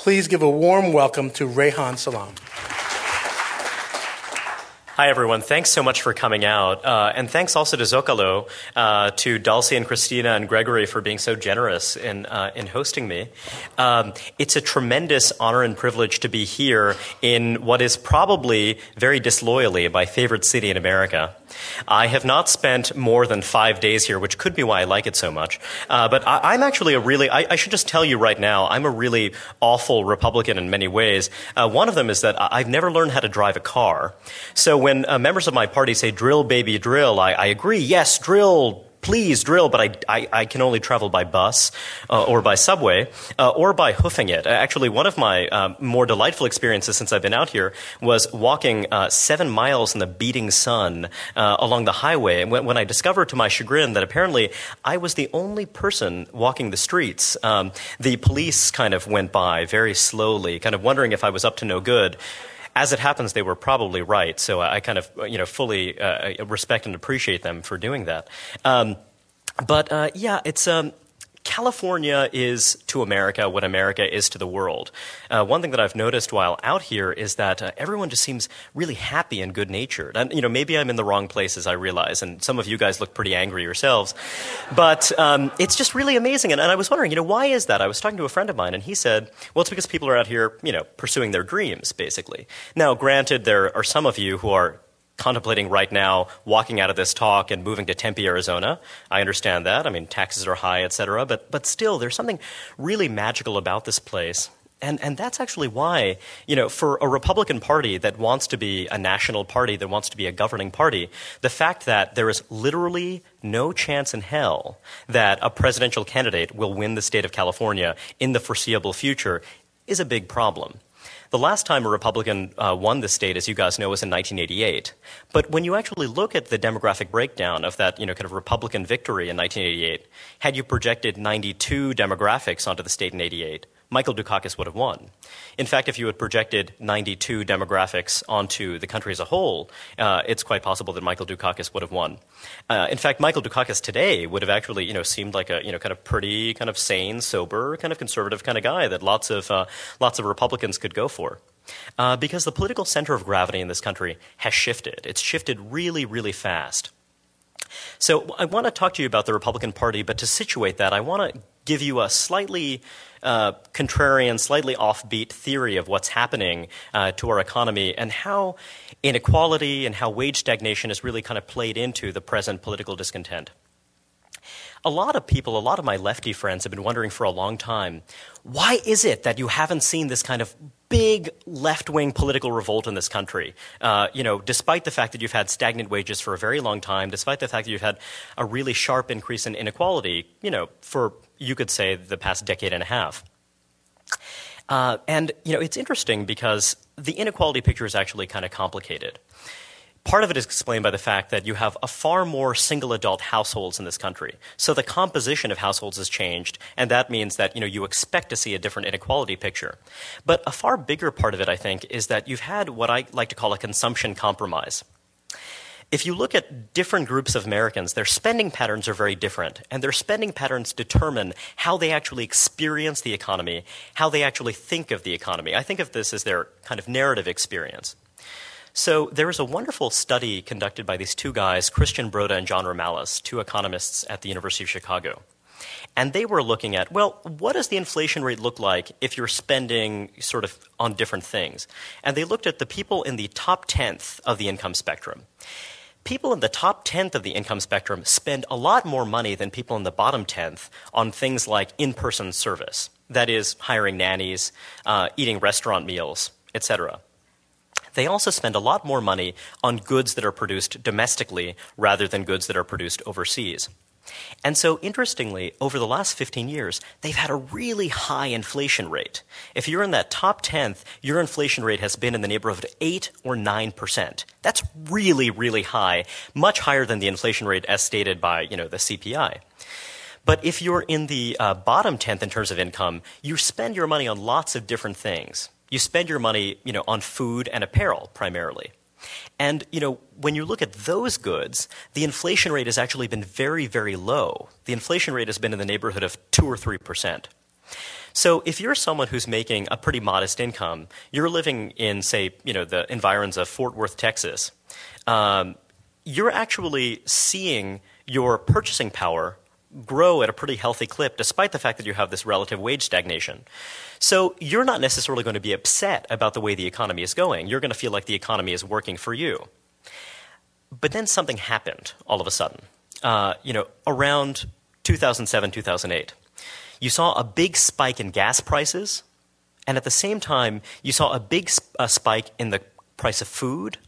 Please give a warm welcome to Reihan Salam. Hi, everyone. Thanks so much for coming out. Uh, and thanks also to Zócalo, uh, to Dulcie and Christina and Gregory for being so generous in, uh, in hosting me. Um, it's a tremendous honor and privilege to be here in what is probably very disloyally my favorite city in America. I have not spent more than five days here, which could be why I like it so much. Uh, but I, am actually a really, I, I, should just tell you right now, I'm a really awful Republican in many ways. Uh, one of them is that I've never learned how to drive a car. So when uh, members of my party say, drill, baby, drill, I, I agree, yes, drill, please drill, but I, I, I, can only travel by bus uh, or by subway uh, or by hoofing it. Actually, one of my uh, more delightful experiences since I've been out here was walking uh, seven miles in the beating sun uh, along the highway. And when, when, I discovered to my chagrin that apparently I was the only person walking the streets, um, the police kind of went by very slowly, kind of wondering if I was up to no good as it happens, they were probably right. So I kind of, you know, fully uh, respect and appreciate them for doing that. Um, but uh, yeah, it's um, California is to America what America is to the world. Uh, one thing that I've noticed while out here is that uh, everyone just seems really happy and good natured. And you know, maybe I'm in the wrong places. I realize, and some of you guys look pretty angry yourselves. But um, it's just really amazing. And, and I was wondering, you know, why is that? I was talking to a friend of mine, and he said, well, it's because people are out here, you know, pursuing their dreams, basically. Now, granted, there are some of you who are contemplating right now walking out of this talk and moving to Tempe, Arizona. I understand that. I mean, taxes are high, et cetera. But, but still, there's something really magical about this place. And, and that's actually why, you know, for a Republican Party that wants to be a national party, that wants to be a governing party, the fact that there is literally no chance in hell that a presidential candidate will win the state of California in the foreseeable future is a big problem. The last time a Republican uh, won the state, as you guys know, was in 1988. But when you actually look at the demographic breakdown of that, you know, kind of Republican victory in 1988, had you projected 92 demographics onto the state in 88, Michael Dukakis would have won. In fact, if you had projected 92 demographics onto the country as a whole, uh, it's quite possible that Michael Dukakis would have won. Uh, in fact, Michael Dukakis today would have actually, you know, seemed like a, you know, kind of pretty, kind of sane, sober, kind of conservative kind of guy that lots of, uh, lots of Republicans could go for. Uh, because the political center of gravity in this country has shifted. It's shifted really, really fast. So I want to talk to you about the Republican Party, but to situate that, I want to give you a slightly uh, contrarian, slightly offbeat theory of what's happening uh, to our economy and how inequality and how wage stagnation has really kind of played into the present political discontent. A lot of people, a lot of my lefty friends have been wondering for a long time why is it that you haven't seen this kind of big left wing political revolt in this country? Uh, you know, despite the fact that you've had stagnant wages for a very long time, despite the fact that you've had a really sharp increase in inequality, you know, for you could say the past decade and a half. Uh, and you know, it's interesting because the inequality picture is actually kind of complicated. Part of it is explained by the fact that you have a far more single adult households in this country. So the composition of households has changed, and that means that you know you expect to see a different inequality picture. But a far bigger part of it, I think, is that you've had what I like to call a consumption compromise. If you look at different groups of Americans, their spending patterns are very different, and their spending patterns determine how they actually experience the economy, how they actually think of the economy. I think of this as their kind of narrative experience. So there was a wonderful study conducted by these two guys, Christian Broda and John Romalis, two economists at the University of Chicago. And they were looking at, well, what does the inflation rate look like if you're spending sort of on different things? And they looked at the people in the top tenth of the income spectrum. People in the top tenth of the income spectrum spend a lot more money than people in the bottom tenth on things like in person service. That is, hiring nannies, uh, eating restaurant meals, etc they also spend a lot more money on goods that are produced domestically rather than goods that are produced overseas. And so, interestingly, over the last 15 years, they've had a really high inflation rate. If you're in that top 10th, your inflation rate has been in the neighborhood of 8 or 9%. That's really, really high, much higher than the inflation rate as stated by you know, the CPI. But if you're in the uh, bottom 10th in terms of income, you spend your money on lots of different things you spend your money, you know, on food and apparel primarily. And you know, when you look at those goods, the inflation rate has actually been very, very low. The inflation rate has been in the neighborhood of two or three percent. So if you're someone who's making a pretty modest income, you're living in, say, you know, the environs of Fort Worth, Texas. Um, you're actually seeing your purchasing power grow at a pretty healthy clip, despite the fact that you have this relative wage stagnation. So you're not necessarily going to be upset about the way the economy is going. You're going to feel like the economy is working for you. But then something happened all of a sudden. Uh, you know, around 2007, 2008, you saw a big spike in gas prices, and at the same time, you saw a big sp- uh, spike in the price of food,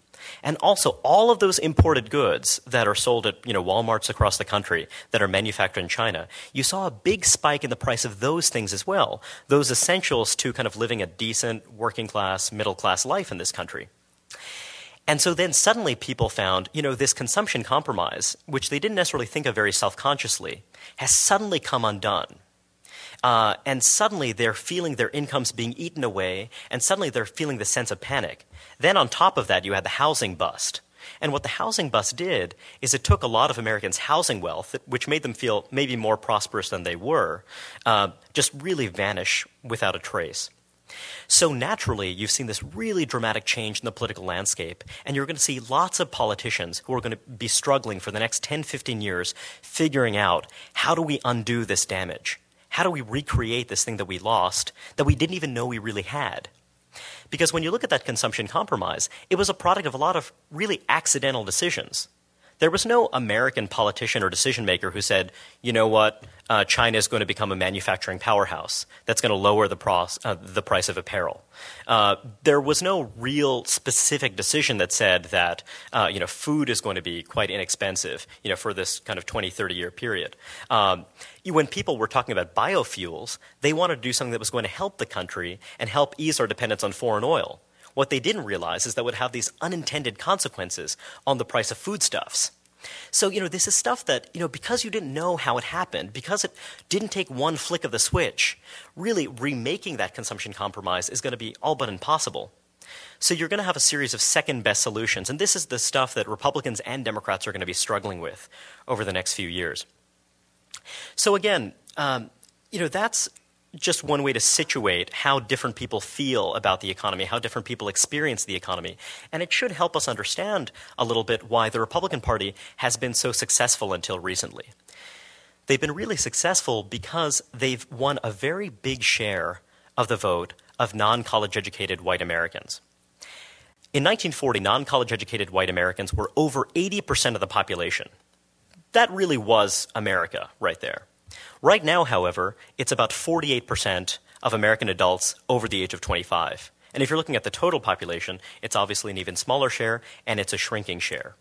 and also all of those imported goods that are sold at you know Walmarts across the country that are manufactured in China. You saw a big spike in the price of those things as well. Those essentials to kind of living a decent working class, middle class life in this country. And so then suddenly people found, you know, this consumption compromise, which they didn't necessarily think of very self consciously, has suddenly come undone. Uh, and suddenly they're feeling their incomes being eaten away, and suddenly they're feeling the sense of panic. Then on top of that, you had the housing bust. And what the housing bust did is it took a lot of Americans' housing wealth, which made them feel maybe more prosperous than they were, uh, just really vanish without a trace. So naturally, you've seen this really dramatic change in the political landscape, and you're going to see lots of politicians who are going to be struggling for the next 10, 15 years figuring out how do we undo this damage? How do we recreate this thing that we lost that we didn't even know we really had? Because when you look at that consumption compromise, it was a product of a lot of really accidental decisions. There was no American politician or decision maker who said, you know what, uh, China is going to become a manufacturing powerhouse that's going to lower the, uh, the price of apparel. Uh, there was no real specific decision that said that uh, you know, food is going to be quite inexpensive you know, for this kind of 20, 30 year period. Um, when people were talking about biofuels, they wanted to do something that was going to help the country and help ease our dependence on foreign oil. What they didn't realize is that would have these unintended consequences on the price of foodstuffs. So, you know, this is stuff that, you know, because you didn't know how it happened, because it didn't take one flick of the switch, really remaking that consumption compromise is going to be all but impossible. So you're going to have a series of second best solutions, and this is the stuff that Republicans and Democrats are going to be struggling with over the next few years. So again, um, you know, that's just one way to situate how different people feel about the economy, how different people experience the economy. And it should help us understand a little bit why the Republican Party has been so successful until recently. They've been really successful because they've won a very big share of the vote of non college educated white Americans. In 1940, non college educated white Americans were over 80% of the population. That really was America right there. Right now, however, it's about 48% of American adults over the age of 25. And if you're looking at the total population, it's obviously an even smaller share, and it's a shrinking share.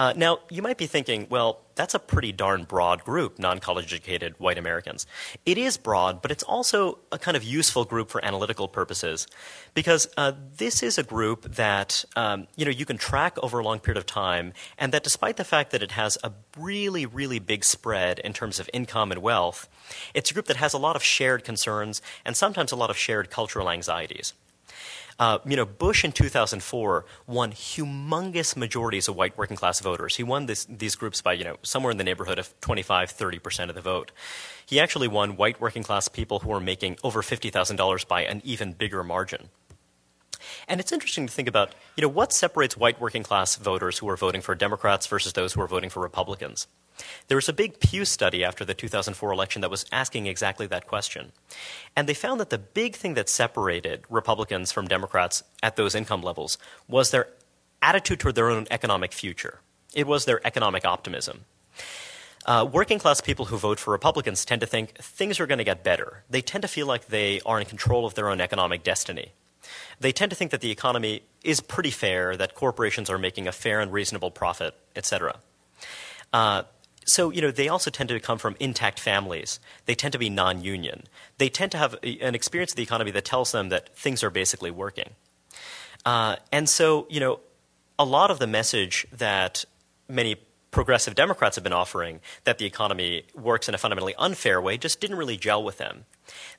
Uh, now, you might be thinking, well, that's a pretty darn broad group, non college educated white Americans. It is broad, but it's also a kind of useful group for analytical purposes because uh, this is a group that um, you, know, you can track over a long period of time, and that despite the fact that it has a really, really big spread in terms of income and wealth, it's a group that has a lot of shared concerns and sometimes a lot of shared cultural anxieties. Uh, you know, Bush in 2004 won humongous majorities of white working class voters. He won this, these groups by, you know, somewhere in the neighborhood of 25, 30% of the vote. He actually won white working class people who were making over $50,000 by an even bigger margin. And it's interesting to think about, you know, what separates white working class voters who are voting for Democrats versus those who are voting for Republicans. There was a big Pew study after the 2004 election that was asking exactly that question. And they found that the big thing that separated Republicans from Democrats at those income levels was their attitude toward their own economic future. It was their economic optimism. Uh, working class people who vote for Republicans tend to think things are going to get better. They tend to feel like they are in control of their own economic destiny. They tend to think that the economy is pretty fair, that corporations are making a fair and reasonable profit, etc. Uh, so, you know, they also tend to come from intact families. They tend to be non union. They tend to have an experience of the economy that tells them that things are basically working. Uh, and so, you know, a lot of the message that many progressive Democrats have been offering that the economy works in a fundamentally unfair way just didn't really gel with them.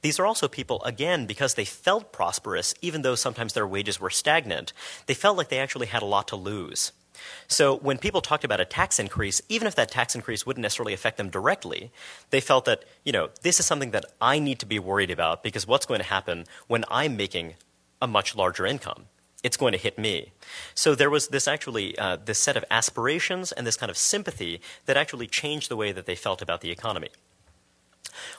These are also people, again, because they felt prosperous, even though sometimes their wages were stagnant, they felt like they actually had a lot to lose. So when people talked about a tax increase, even if that tax increase wouldn't necessarily affect them directly, they felt that, you know, this is something that I need to be worried about because what's going to happen when I'm making a much larger income? It's going to hit me. So there was this actually, uh, this set of aspirations and this kind of sympathy that actually changed the way that they felt about the economy.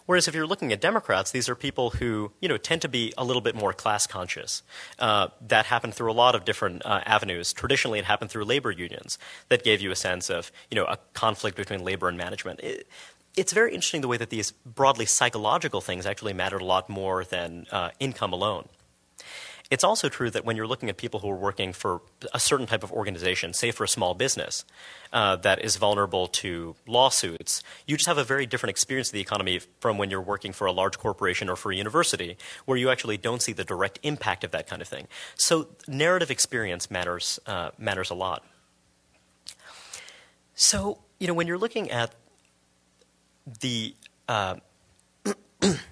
Whereas if you're looking at Democrats, these are people who you know tend to be a little bit more class conscious. Uh, that happened through a lot of different uh, avenues. Traditionally, it happened through labor unions that gave you a sense of you know a conflict between labor and management. It, it's very interesting the way that these broadly psychological things actually mattered a lot more than uh, income alone. It's also true that when you're looking at people who are working for a certain type of organization, say for a small business uh, that is vulnerable to lawsuits, you just have a very different experience of the economy from when you're working for a large corporation or for a university, where you actually don't see the direct impact of that kind of thing. So narrative experience matters uh, matters a lot. So you know when you're looking at the uh,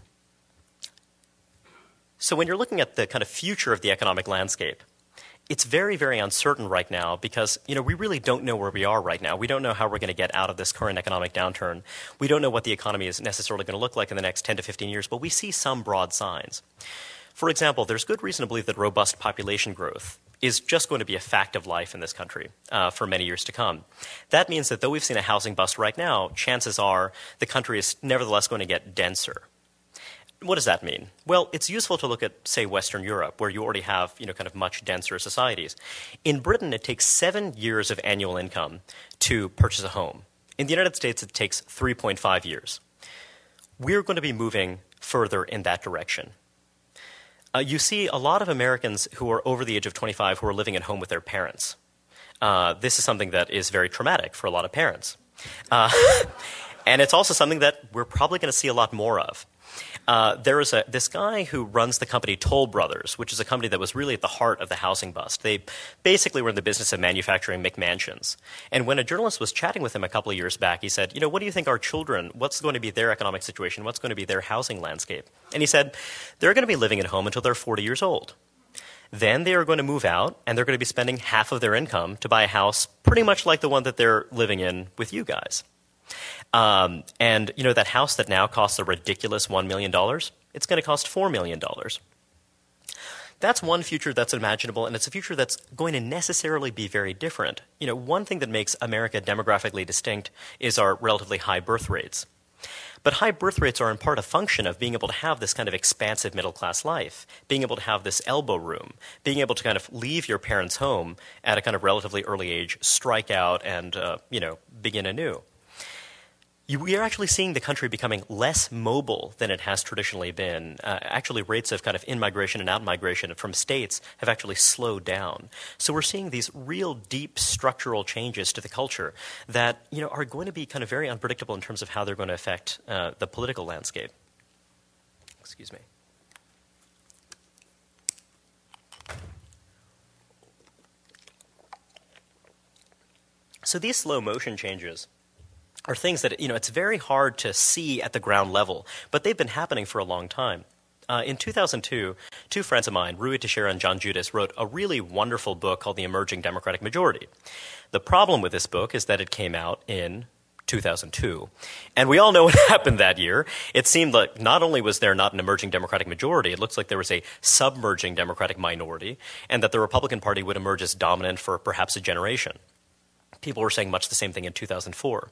So when you're looking at the kind of future of the economic landscape, it's very, very uncertain right now because you know we really don't know where we are right now. We don't know how we're going to get out of this current economic downturn. We don't know what the economy is necessarily going to look like in the next 10 to 15 years, but we see some broad signs. For example, there's good reason to believe that robust population growth is just going to be a fact of life in this country uh, for many years to come. That means that though we've seen a housing bust right now, chances are the country is nevertheless going to get denser. What does that mean? Well, it's useful to look at, say, Western Europe, where you already have, you know, kind of much denser societies. In Britain, it takes seven years of annual income to purchase a home. In the United States, it takes 3.5 years. We're going to be moving further in that direction. Uh, you see a lot of Americans who are over the age of 25 who are living at home with their parents. Uh, this is something that is very traumatic for a lot of parents. Uh, and it's also something that we're probably going to see a lot more of. Uh, there is a, this guy who runs the company Toll Brothers, which is a company that was really at the heart of the housing bust. They basically were in the business of manufacturing McMansions. And when a journalist was chatting with him a couple of years back, he said, You know, what do you think our children, what's going to be their economic situation? What's going to be their housing landscape? And he said, They're going to be living at home until they're 40 years old. Then they are going to move out and they're going to be spending half of their income to buy a house pretty much like the one that they're living in with you guys. Um, and you know that house that now costs a ridiculous one million dollars, it's going to cost four million dollars. That's one future that's imaginable, and it's a future that's going to necessarily be very different. You know, one thing that makes America demographically distinct is our relatively high birth rates. But high birth rates are in part a function of being able to have this kind of expansive middle class life, being able to have this elbow room, being able to kind of leave your parents' home at a kind of relatively early age, strike out, and uh, you know begin anew we are actually seeing the country becoming less mobile than it has traditionally been. Uh, actually, rates of kind of in migration and out migration from states have actually slowed down. So we're seeing these real deep structural changes to the culture that you know are going to be kind of very unpredictable in terms of how they're going to affect uh, the political landscape. Excuse me. So these slow motion changes are things that you know it's very hard to see at the ground level, but they've been happening for a long time. Uh, in 2002, two friends of mine, Ruy Teixeira and John Judis, wrote a really wonderful book called The Emerging Democratic Majority. The problem with this book is that it came out in 2002. And we all know what happened that year. It seemed like not only was there not an emerging Democratic majority, it looks like there was a submerging Democratic minority, and that the Republican Party would emerge as dominant for perhaps a generation people were saying much the same thing in 2004.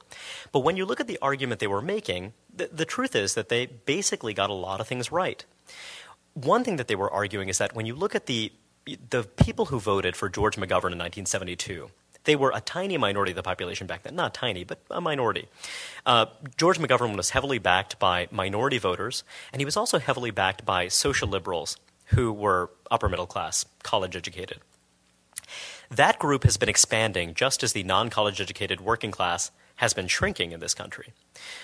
But when you look at the argument they were making, the, the truth is that they basically got a lot of things right. One thing that they were arguing is that when you look at the the people who voted for George McGovern in 1972, they were a tiny minority of the population back then. Not tiny, but a minority. Uh, George McGovern was heavily backed by minority voters, and he was also heavily backed by social liberals who were upper middle class, college educated. That group has been expanding just as the non college educated working class has been shrinking in this country.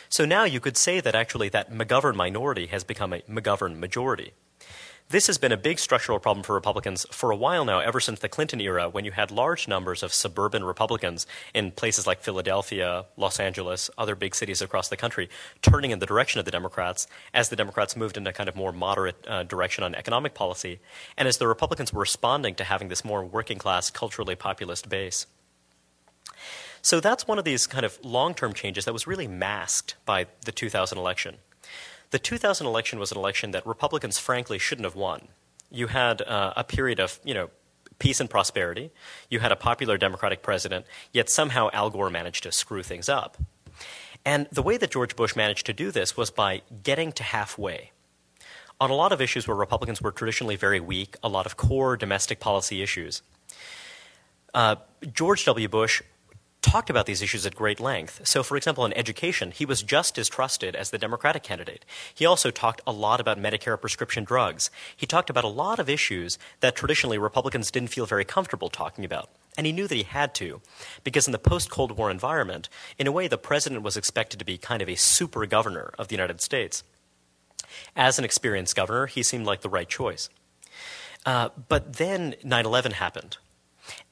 So now you could say that actually that McGovern minority has become a McGovern majority. This has been a big structural problem for Republicans for a while now, ever since the Clinton era, when you had large numbers of suburban Republicans in places like Philadelphia, Los Angeles, other big cities across the country, turning in the direction of the Democrats as the Democrats moved in a kind of more moderate uh, direction on economic policy, and as the Republicans were responding to having this more working class, culturally populist base. So that's one of these kind of long term changes that was really masked by the 2000 election. The 2000 election was an election that Republicans, frankly, shouldn't have won. You had uh, a period of, you know, peace and prosperity. You had a popular Democratic president, yet somehow Al Gore managed to screw things up. And the way that George Bush managed to do this was by getting to halfway. On a lot of issues where Republicans were traditionally very weak, a lot of core domestic policy issues, uh, George W. Bush talked about these issues at great length. So, for example, in education, he was just as trusted as the Democratic candidate. He also talked a lot about Medicare prescription drugs. He talked about a lot of issues that traditionally Republicans didn't feel very comfortable talking about. And he knew that he had to, because in the post Cold War environment, in a way, the president was expected to be kind of a super governor of the United States. As an experienced governor, he seemed like the right choice. Uh, but then 9 11 happened.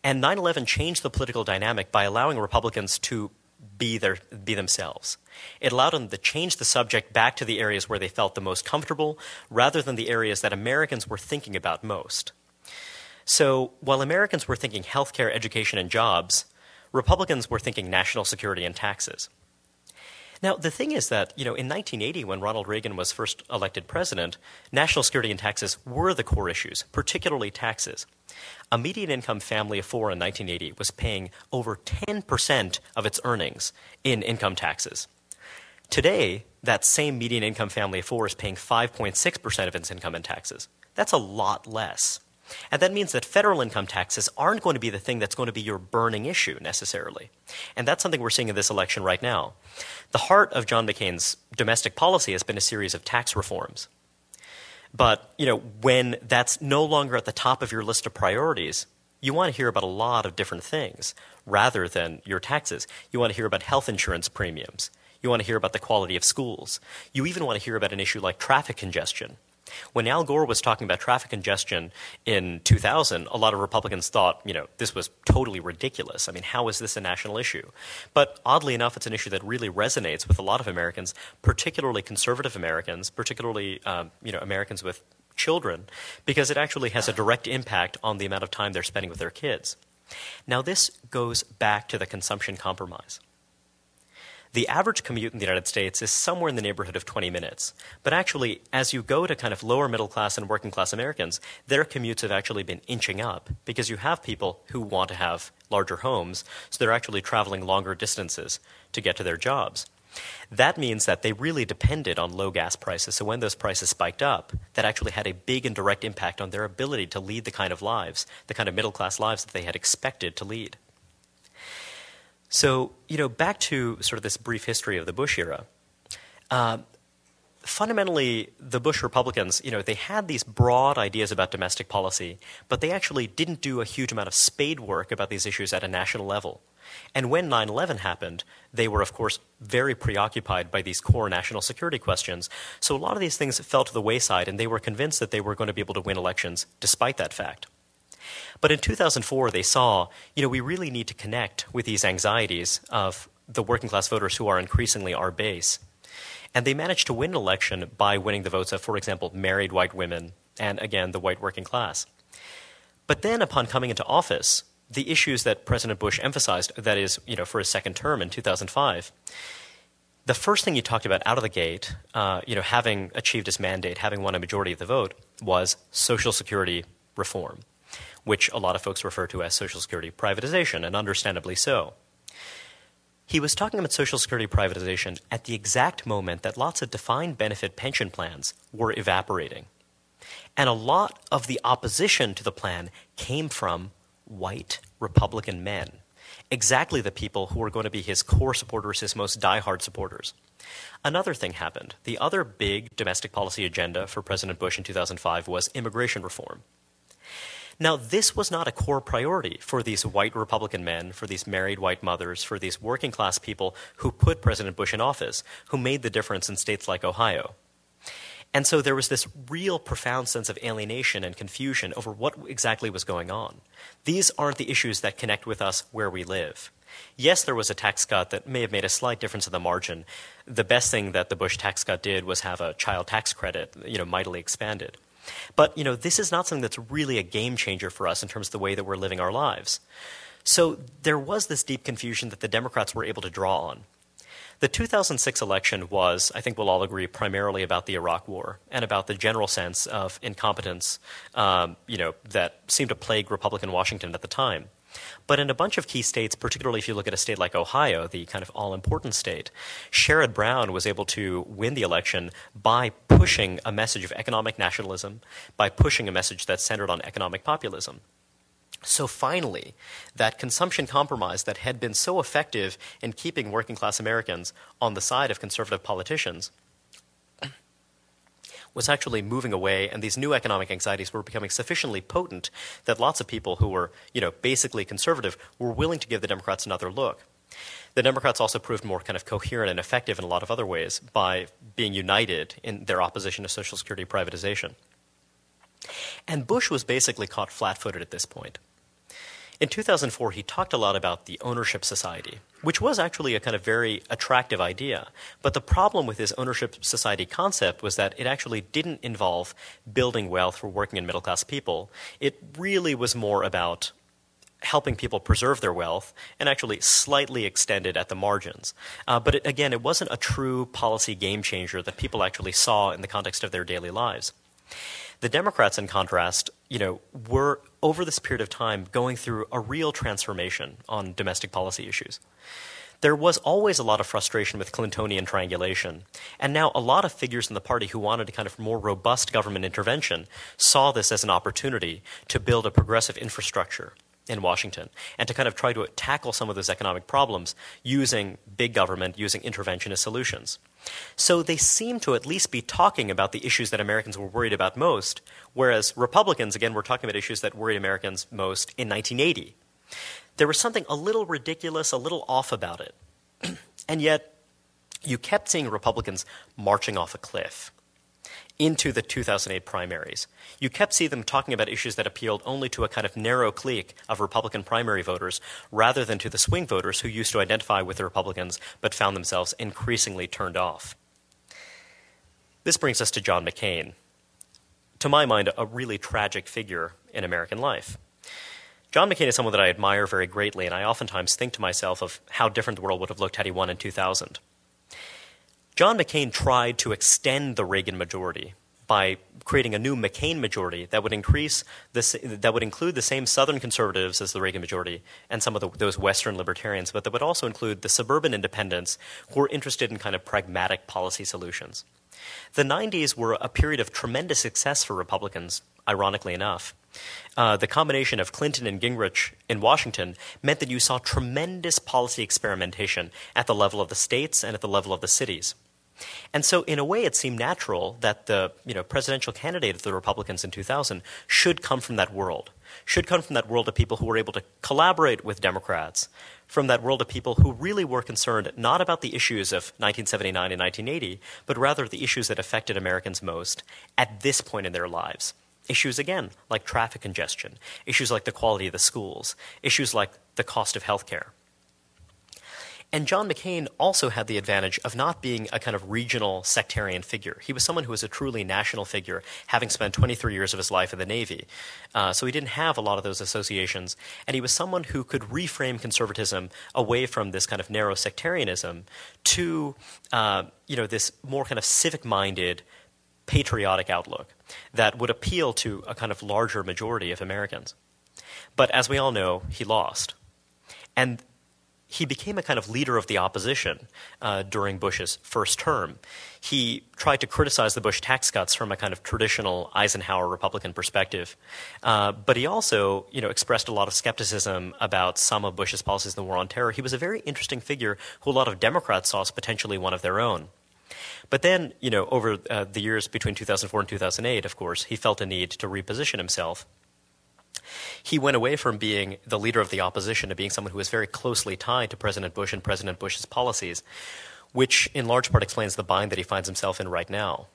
And 9 11 changed the political dynamic by allowing Republicans to be, their, be themselves. It allowed them to change the subject back to the areas where they felt the most comfortable rather than the areas that Americans were thinking about most. So while Americans were thinking healthcare, education, and jobs, Republicans were thinking national security and taxes. Now, the thing is that, you know, in 1980, when Ronald Reagan was first elected president, national security and taxes were the core issues, particularly taxes. A median income family of four in 1980 was paying over 10% of its earnings in income taxes. Today, that same median income family of four is paying 5.6% of its income in taxes. That's a lot less. And that means that federal income taxes aren't going to be the thing that's going to be your burning issue necessarily. And that's something we're seeing in this election right now. The heart of John McCain's domestic policy has been a series of tax reforms. But, you know, when that's no longer at the top of your list of priorities, you want to hear about a lot of different things rather than your taxes. You want to hear about health insurance premiums. You want to hear about the quality of schools. You even want to hear about an issue like traffic congestion. When Al Gore was talking about traffic congestion in 2000, a lot of Republicans thought, you know, this was totally ridiculous. I mean, how is this a national issue? But oddly enough, it's an issue that really resonates with a lot of Americans, particularly conservative Americans, particularly, um, you know, Americans with children, because it actually has a direct impact on the amount of time they're spending with their kids. Now, this goes back to the consumption compromise. The average commute in the United States is somewhere in the neighborhood of 20 minutes. But actually, as you go to kind of lower middle class and working class Americans, their commutes have actually been inching up because you have people who want to have larger homes, so they're actually traveling longer distances to get to their jobs. That means that they really depended on low gas prices. So when those prices spiked up, that actually had a big and direct impact on their ability to lead the kind of lives, the kind of middle class lives that they had expected to lead. So, you know, back to sort of this brief history of the Bush era. Uh, fundamentally, the Bush Republicans, you know, they had these broad ideas about domestic policy, but they actually didn't do a huge amount of spade work about these issues at a national level. And when 9 11 happened, they were, of course, very preoccupied by these core national security questions. So a lot of these things fell to the wayside, and they were convinced that they were going to be able to win elections despite that fact. But in 2004, they saw, you know, we really need to connect with these anxieties of the working class voters who are increasingly our base. And they managed to win an election by winning the votes of, for example, married white women and, again, the white working class. But then, upon coming into office, the issues that President Bush emphasized, that is, you know, for his second term in 2005, the first thing he talked about out of the gate, uh, you know, having achieved his mandate, having won a majority of the vote, was Social Security reform which a lot of folks refer to as Social Security privatization, and understandably so. He was talking about Social Security privatization at the exact moment that lots of defined benefit pension plans were evaporating. And a lot of the opposition to the plan came from white Republican men, exactly the people who were going to be his core supporters, his most diehard supporters. Another thing happened. The other big domestic policy agenda for President Bush in 2005 was immigration reform. Now, this was not a core priority for these white Republican men, for these married white mothers, for these working class people who put President Bush in office, who made the difference in states like Ohio. And so there was this real profound sense of alienation and confusion over what exactly was going on. These aren't the issues that connect with us where we live. Yes, there was a tax cut that may have made a slight difference in the margin. The best thing that the Bush tax cut did was have a child tax credit, you know, mightily expanded. But you know, this is not something that's really a game changer for us in terms of the way that we're living our lives. So there was this deep confusion that the Democrats were able to draw on. The 2006 election was, I think we'll all agree, primarily about the Iraq War and about the general sense of incompetence, um, you know, that seemed to plague Republican Washington at the time. But in a bunch of key states, particularly if you look at a state like Ohio, the kind of all important state, Sherrod Brown was able to win the election by pushing a message of economic nationalism, by pushing a message that's centered on economic populism. So finally, that consumption compromise that had been so effective in keeping working class Americans on the side of conservative politicians was actually moving away, and these new economic anxieties were becoming sufficiently potent that lots of people who were, you know, basically conservative were willing to give the Democrats another look. The Democrats also proved more kind of coherent and effective in a lot of other ways by being united in their opposition to Social Security privatization. And Bush was basically caught flat footed at this point. In 2004, he talked a lot about the ownership society, which was actually a kind of very attractive idea. But the problem with his ownership society concept was that it actually didn't involve building wealth for working and middle class people. It really was more about helping people preserve their wealth and actually slightly extended at the margins. Uh, but it, again, it wasn't a true policy game changer that people actually saw in the context of their daily lives. The Democrats, in contrast, you know, were over this period of time going through a real transformation on domestic policy issues. There was always a lot of frustration with Clintonian triangulation, and now a lot of figures in the party who wanted a kind of more robust government intervention saw this as an opportunity to build a progressive infrastructure in Washington and to kind of try to tackle some of those economic problems using big government, using interventionist solutions. So they seem to at least be talking about the issues that Americans were worried about most, whereas Republicans, again, were talking about issues that worried Americans most in 1980. There was something a little ridiculous, a little off about it. and yet, you kept seeing Republicans marching off a cliff into the 2008 primaries. You kept seeing them talking about issues that appealed only to a kind of narrow clique of Republican primary voters rather than to the swing voters who used to identify with the Republicans but found themselves increasingly turned off. This brings us to John McCain. To my mind, a really tragic figure in American life. John McCain is someone that I admire very greatly, and I oftentimes think to myself of how different the world would have looked had he won in 2000. John McCain tried to extend the Reagan majority by creating a new McCain majority that would increase this, that would include the same Southern conservatives as the Reagan majority and some of the, those Western libertarians, but that would also include the suburban independents who were interested in kind of pragmatic policy solutions. The 90s were a period of tremendous success for Republicans, ironically enough. Uh, the combination of Clinton and Gingrich in Washington meant that you saw tremendous policy experimentation at the level of the states and at the level of the cities. And so, in a way, it seemed natural that the you know, presidential candidate of the Republicans in 2000 should come from that world, should come from that world of people who were able to collaborate with Democrats, from that world of people who really were concerned not about the issues of 1979 and 1980, but rather the issues that affected Americans most at this point in their lives. Issues, again, like traffic congestion, issues like the quality of the schools, issues like the cost of health care. And John McCain also had the advantage of not being a kind of regional sectarian figure. He was someone who was a truly national figure, having spent 23 years of his life in the Navy. Uh, so he didn't have a lot of those associations. And he was someone who could reframe conservatism away from this kind of narrow sectarianism to, uh, you know, this more kind of civic minded, patriotic outlook that would appeal to a kind of larger majority of Americans. But as we all know, he lost. And he became a kind of leader of the opposition uh, during Bush's first term. He tried to criticize the Bush tax cuts from a kind of traditional Eisenhower Republican perspective, uh, but he also, you know, expressed a lot of skepticism about some of Bush's policies in the war on terror. He was a very interesting figure who a lot of Democrats saw as potentially one of their own. But then, you know, over uh, the years between 2004 and 2008, of course, he felt a need to reposition himself he went away from being the leader of the opposition to being someone who was very closely tied to President Bush and President Bush's policies, which in large part explains the bind that he finds himself in right now.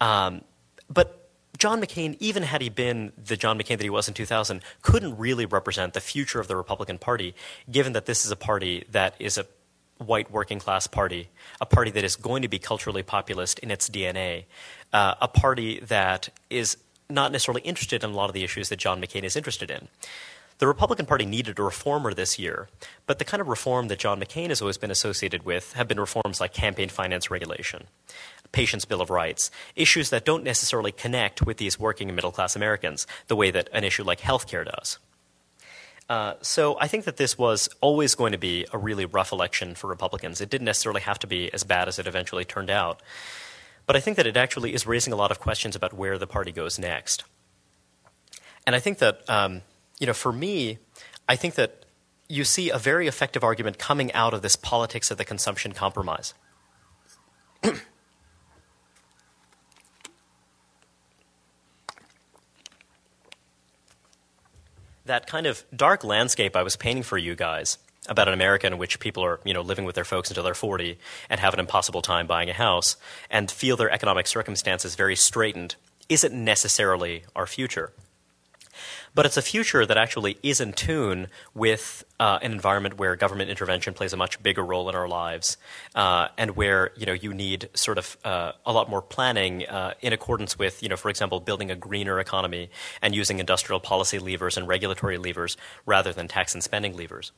Um, but John McCain, even had he been the John McCain that he was in 2000, couldn't really represent the future of the Republican Party, given that this is a party that is a white working class party, a party that is going to be culturally populist in its DNA, uh, a party that is not necessarily interested in a lot of the issues that John McCain is interested in. The Republican Party needed a reformer this year, but the kind of reform that John McCain has always been associated with have been reforms like campaign finance regulation, Patients' Bill of Rights, issues that don't necessarily connect with these working and middle class Americans the way that an issue like health care does. Uh, so I think that this was always going to be a really rough election for Republicans. It didn't necessarily have to be as bad as it eventually turned out. But I think that it actually is raising a lot of questions about where the party goes next. And I think that, um, you know, for me, I think that you see a very effective argument coming out of this politics of the consumption compromise. that kind of dark landscape I was painting for you guys about an America in which people are, you know, living with their folks until they're 40 and have an impossible time buying a house and feel their economic circumstances very straitened isn't necessarily our future but it's a future that actually is in tune with uh, an environment where government intervention plays a much bigger role in our lives, uh, and where you know you need sort of uh, a lot more planning uh, in accordance with you know, for example, building a greener economy and using industrial policy levers and regulatory levers rather than tax and spending levers.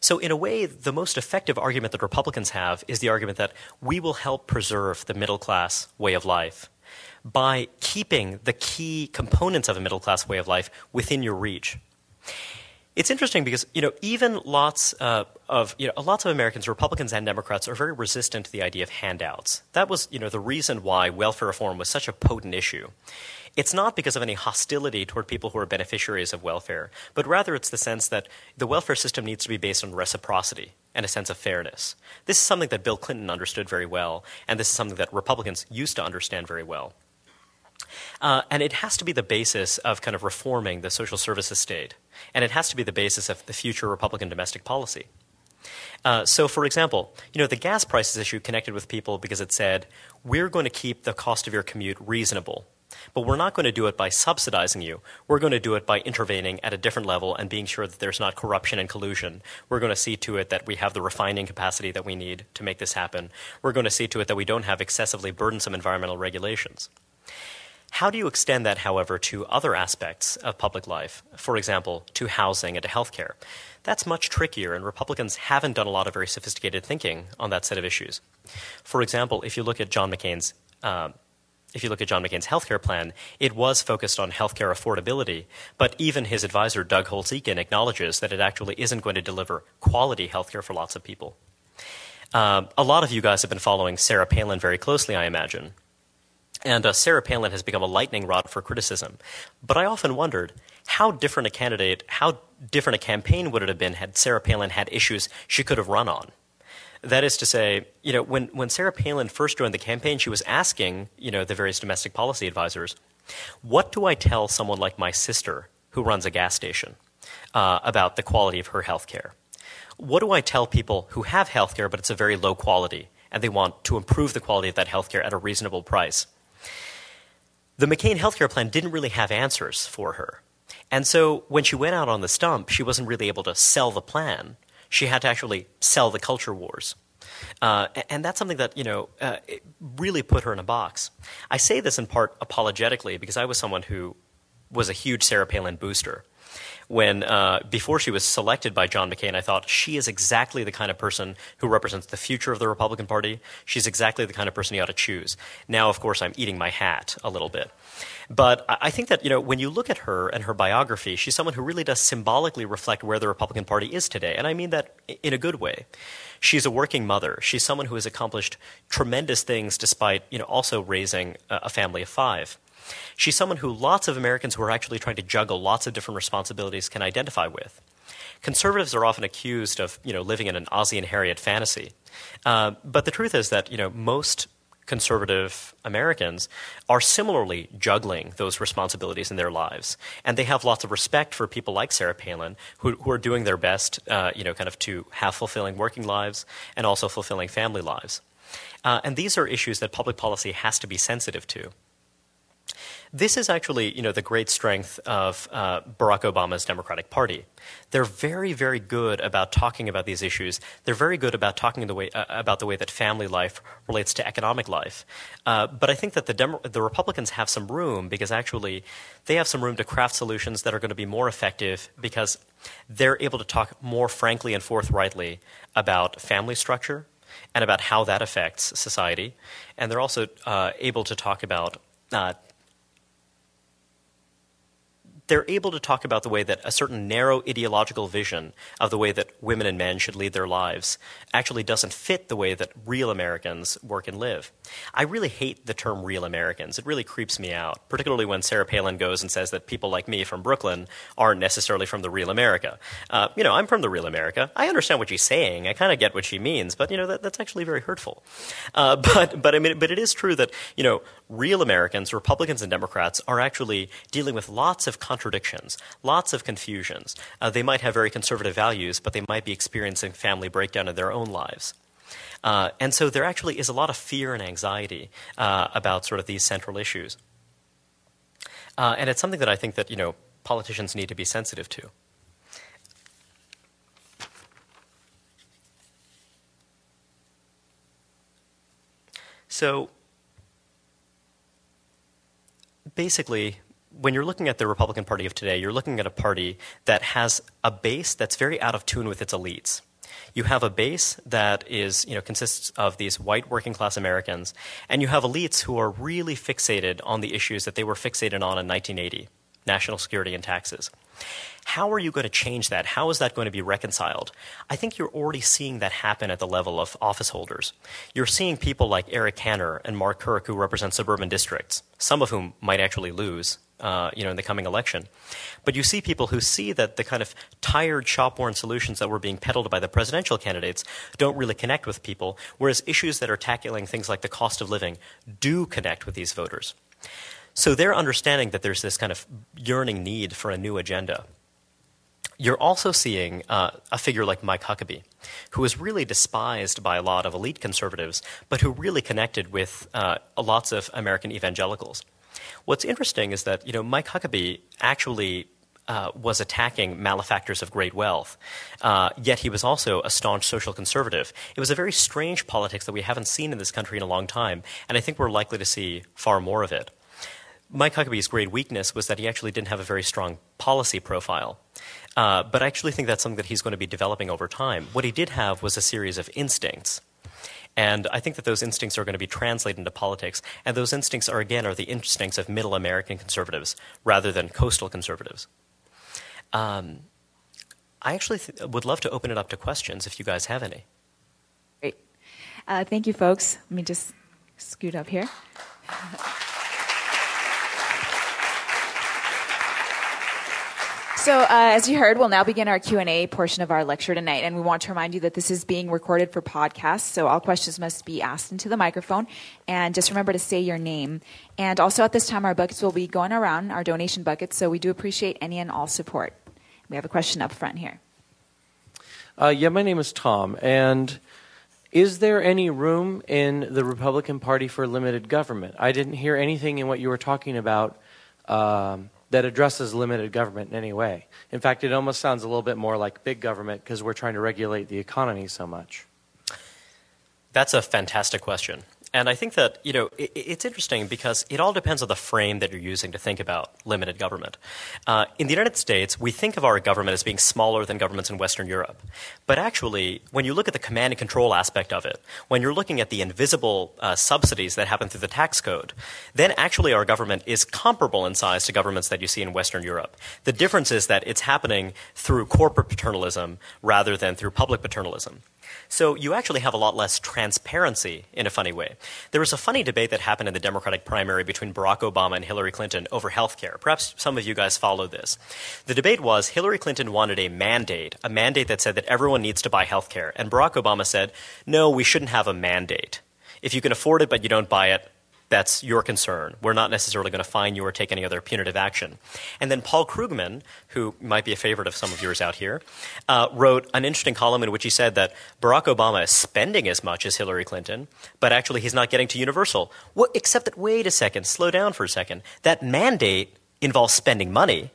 So, in a way, the most effective argument that Republicans have is the argument that we will help preserve the middle class way of life by keeping the key components of a middle class way of life within your reach. It's interesting because you know even lots uh, of you know lots of Americans, Republicans and Democrats, are very resistant to the idea of handouts. That was you know the reason why welfare reform was such a potent issue. It's not because of any hostility toward people who are beneficiaries of welfare, but rather it's the sense that the welfare system needs to be based on reciprocity and a sense of fairness. This is something that Bill Clinton understood very well, and this is something that Republicans used to understand very well. Uh, and it has to be the basis of kind of reforming the social services state. And it has to be the basis of the future Republican domestic policy. Uh, so, for example, you know, the gas prices issue connected with people because it said, we're going to keep the cost of your commute reasonable. But we're not going to do it by subsidizing you. We're going to do it by intervening at a different level and being sure that there's not corruption and collusion. We're going to see to it that we have the refining capacity that we need to make this happen. We're going to see to it that we don't have excessively burdensome environmental regulations. How do you extend that, however, to other aspects of public life? For example, to housing and to healthcare. That's much trickier, and Republicans haven't done a lot of very sophisticated thinking on that set of issues. For example, if you look at John McCain's uh, if you look at John McCain's healthcare plan, it was focused on healthcare affordability, but even his advisor, Doug Holtz-Eakin, acknowledges that it actually isn't going to deliver quality healthcare for lots of people. Uh, a lot of you guys have been following Sarah Palin very closely, I imagine. And uh, Sarah Palin has become a lightning rod for criticism. But I often wondered how different a candidate, how different a campaign would it have been had Sarah Palin had issues she could have run on? That is to say, you know, when, when Sarah Palin first joined the campaign, she was asking, you know, the various domestic policy advisors, what do I tell someone like my sister who runs a gas station uh, about the quality of her health care? What do I tell people who have health care but it's a very low quality and they want to improve the quality of that health care at a reasonable price? The McCain healthcare plan didn't really have answers for her. And so when she went out on the stump, she wasn't really able to sell the plan. She had to actually sell the culture wars. Uh, and that's something that, you know, uh, really put her in a box. I say this in part apologetically because I was someone who was a huge Sarah Palin booster when uh, before she was selected by John McCain, I thought she is exactly the kind of person who represents the future of the Republican Party. She's exactly the kind of person you ought to choose. Now, of course, I'm eating my hat a little bit. But I think that you know when you look at her and her biography, she's someone who really does symbolically reflect where the Republican Party is today, and I mean that in a good way. She's a working mother. She's someone who has accomplished tremendous things despite you know also raising a family of five. She's someone who lots of Americans who are actually trying to juggle lots of different responsibilities can identify with. Conservatives are often accused of, you know, living in an Ozzie and Harriet fantasy. Uh, but the truth is that, you know, most conservative Americans are similarly juggling those responsibilities in their lives. And they have lots of respect for people like Sarah Palin who, who are doing their best, uh, you know, kind of to have fulfilling working lives and also fulfilling family lives. Uh, and these are issues that public policy has to be sensitive to. This is actually, you know, the great strength of uh, Barack Obama's Democratic Party. They're very, very good about talking about these issues. They're very good about talking the way, uh, about the way that family life relates to economic life. Uh, but I think that the, Demo- the Republicans have some room because actually they have some room to craft solutions that are going to be more effective because they're able to talk more frankly and forthrightly about family structure and about how that affects society. And they're also uh, able to talk about uh, they're able to talk about the way that a certain narrow ideological vision of the way that women and men should lead their lives actually doesn't fit the way that real Americans work and live. I really hate the term real Americans. It really creeps me out, particularly when Sarah Palin goes and says that people like me from Brooklyn aren't necessarily from the real America. Uh, you know, I'm from the real America. I understand what she's saying. I kind of get what she means, but you know that, that's actually very hurtful. Uh, but but I mean, but it is true that you know real Americans, Republicans and Democrats, are actually dealing with lots of contradictions, lots of confusions. Uh, they might have very conservative values, but they might be experiencing family breakdown in their own lives. Uh, and so there actually is a lot of fear and anxiety uh, about sort of these central issues. Uh, and it's something that I think that you know politicians need to be sensitive to. So basically, when you're looking at the Republican Party of today, you're looking at a party that has a base that's very out of tune with its elites. You have a base that is, you know, consists of these white working class Americans, and you have elites who are really fixated on the issues that they were fixated on in 1980 national security and taxes. How are you going to change that? How is that going to be reconciled? I think you're already seeing that happen at the level of office holders. You're seeing people like Eric Cantor and Mark Kirk who represent suburban districts, some of whom might actually lose. Uh, you know, in the coming election, but you see people who see that the kind of tired, shop-worn solutions that were being peddled by the presidential candidates don't really connect with people, whereas issues that are tackling things like the cost of living do connect with these voters. So they're understanding that there's this kind of yearning need for a new agenda. You're also seeing uh, a figure like Mike Huckabee, who is really despised by a lot of elite conservatives, but who really connected with uh, lots of American evangelicals. What's interesting is that you know Mike Huckabee actually uh, was attacking malefactors of great wealth, uh, yet he was also a staunch social conservative. It was a very strange politics that we haven't seen in this country in a long time, and I think we're likely to see far more of it. Mike Huckabee's great weakness was that he actually didn't have a very strong policy profile. Uh, but I actually think that's something that he's going to be developing over time. What he did have was a series of instincts. And I think that those instincts are going to be translated into politics. And those instincts are, again, are the instincts of middle American conservatives rather than coastal conservatives. Um, I actually th- would love to open it up to questions if you guys have any. Great. Uh, thank you, folks. Let me just scoot up here. So, uh, as you heard, we'll now begin our Q&A portion of our lecture tonight, and we want to remind you that this is being recorded for podcast, so all questions must be asked into the microphone, and just remember to say your name. And also at this time, our buckets will be going around, our donation buckets, so we do appreciate any and all support. We have a question up front here. Uh, yeah, my name is Tom, and is there any room in the Republican Party for limited government? I didn't hear anything in what you were talking about um, that addresses limited government in any way. In fact, it almost sounds a little bit more like big government because we're trying to regulate the economy so much. That's a fantastic question. And I think that, you know, it, it's interesting because it all depends on the frame that you're using to think about limited government. Uh, in the United States, we think of our government as being smaller than governments in Western Europe. But actually, when you look at the command and control aspect of it, when you're looking at the invisible uh, subsidies that happen through the tax code, then actually our government is comparable in size to governments that you see in Western Europe. The difference is that it's happening through corporate paternalism rather than through public paternalism. So you actually have a lot less transparency in a funny way. There was a funny debate that happened in the Democratic primary between Barack Obama and Hillary Clinton over health care. Perhaps some of you guys followed this. The debate was Hillary Clinton wanted a mandate, a mandate that said that everyone needs to buy health care. And Barack Obama said, no, we shouldn't have a mandate. If you can afford it but you don't buy it, That's your concern. We're not necessarily going to fine you or take any other punitive action. And then Paul Krugman, who might be a favorite of some of yours out here, uh, wrote an interesting column in which he said that Barack Obama is spending as much as Hillary Clinton, but actually he's not getting to universal. Well, except that, wait a second, slow down for a second. That mandate involves spending money.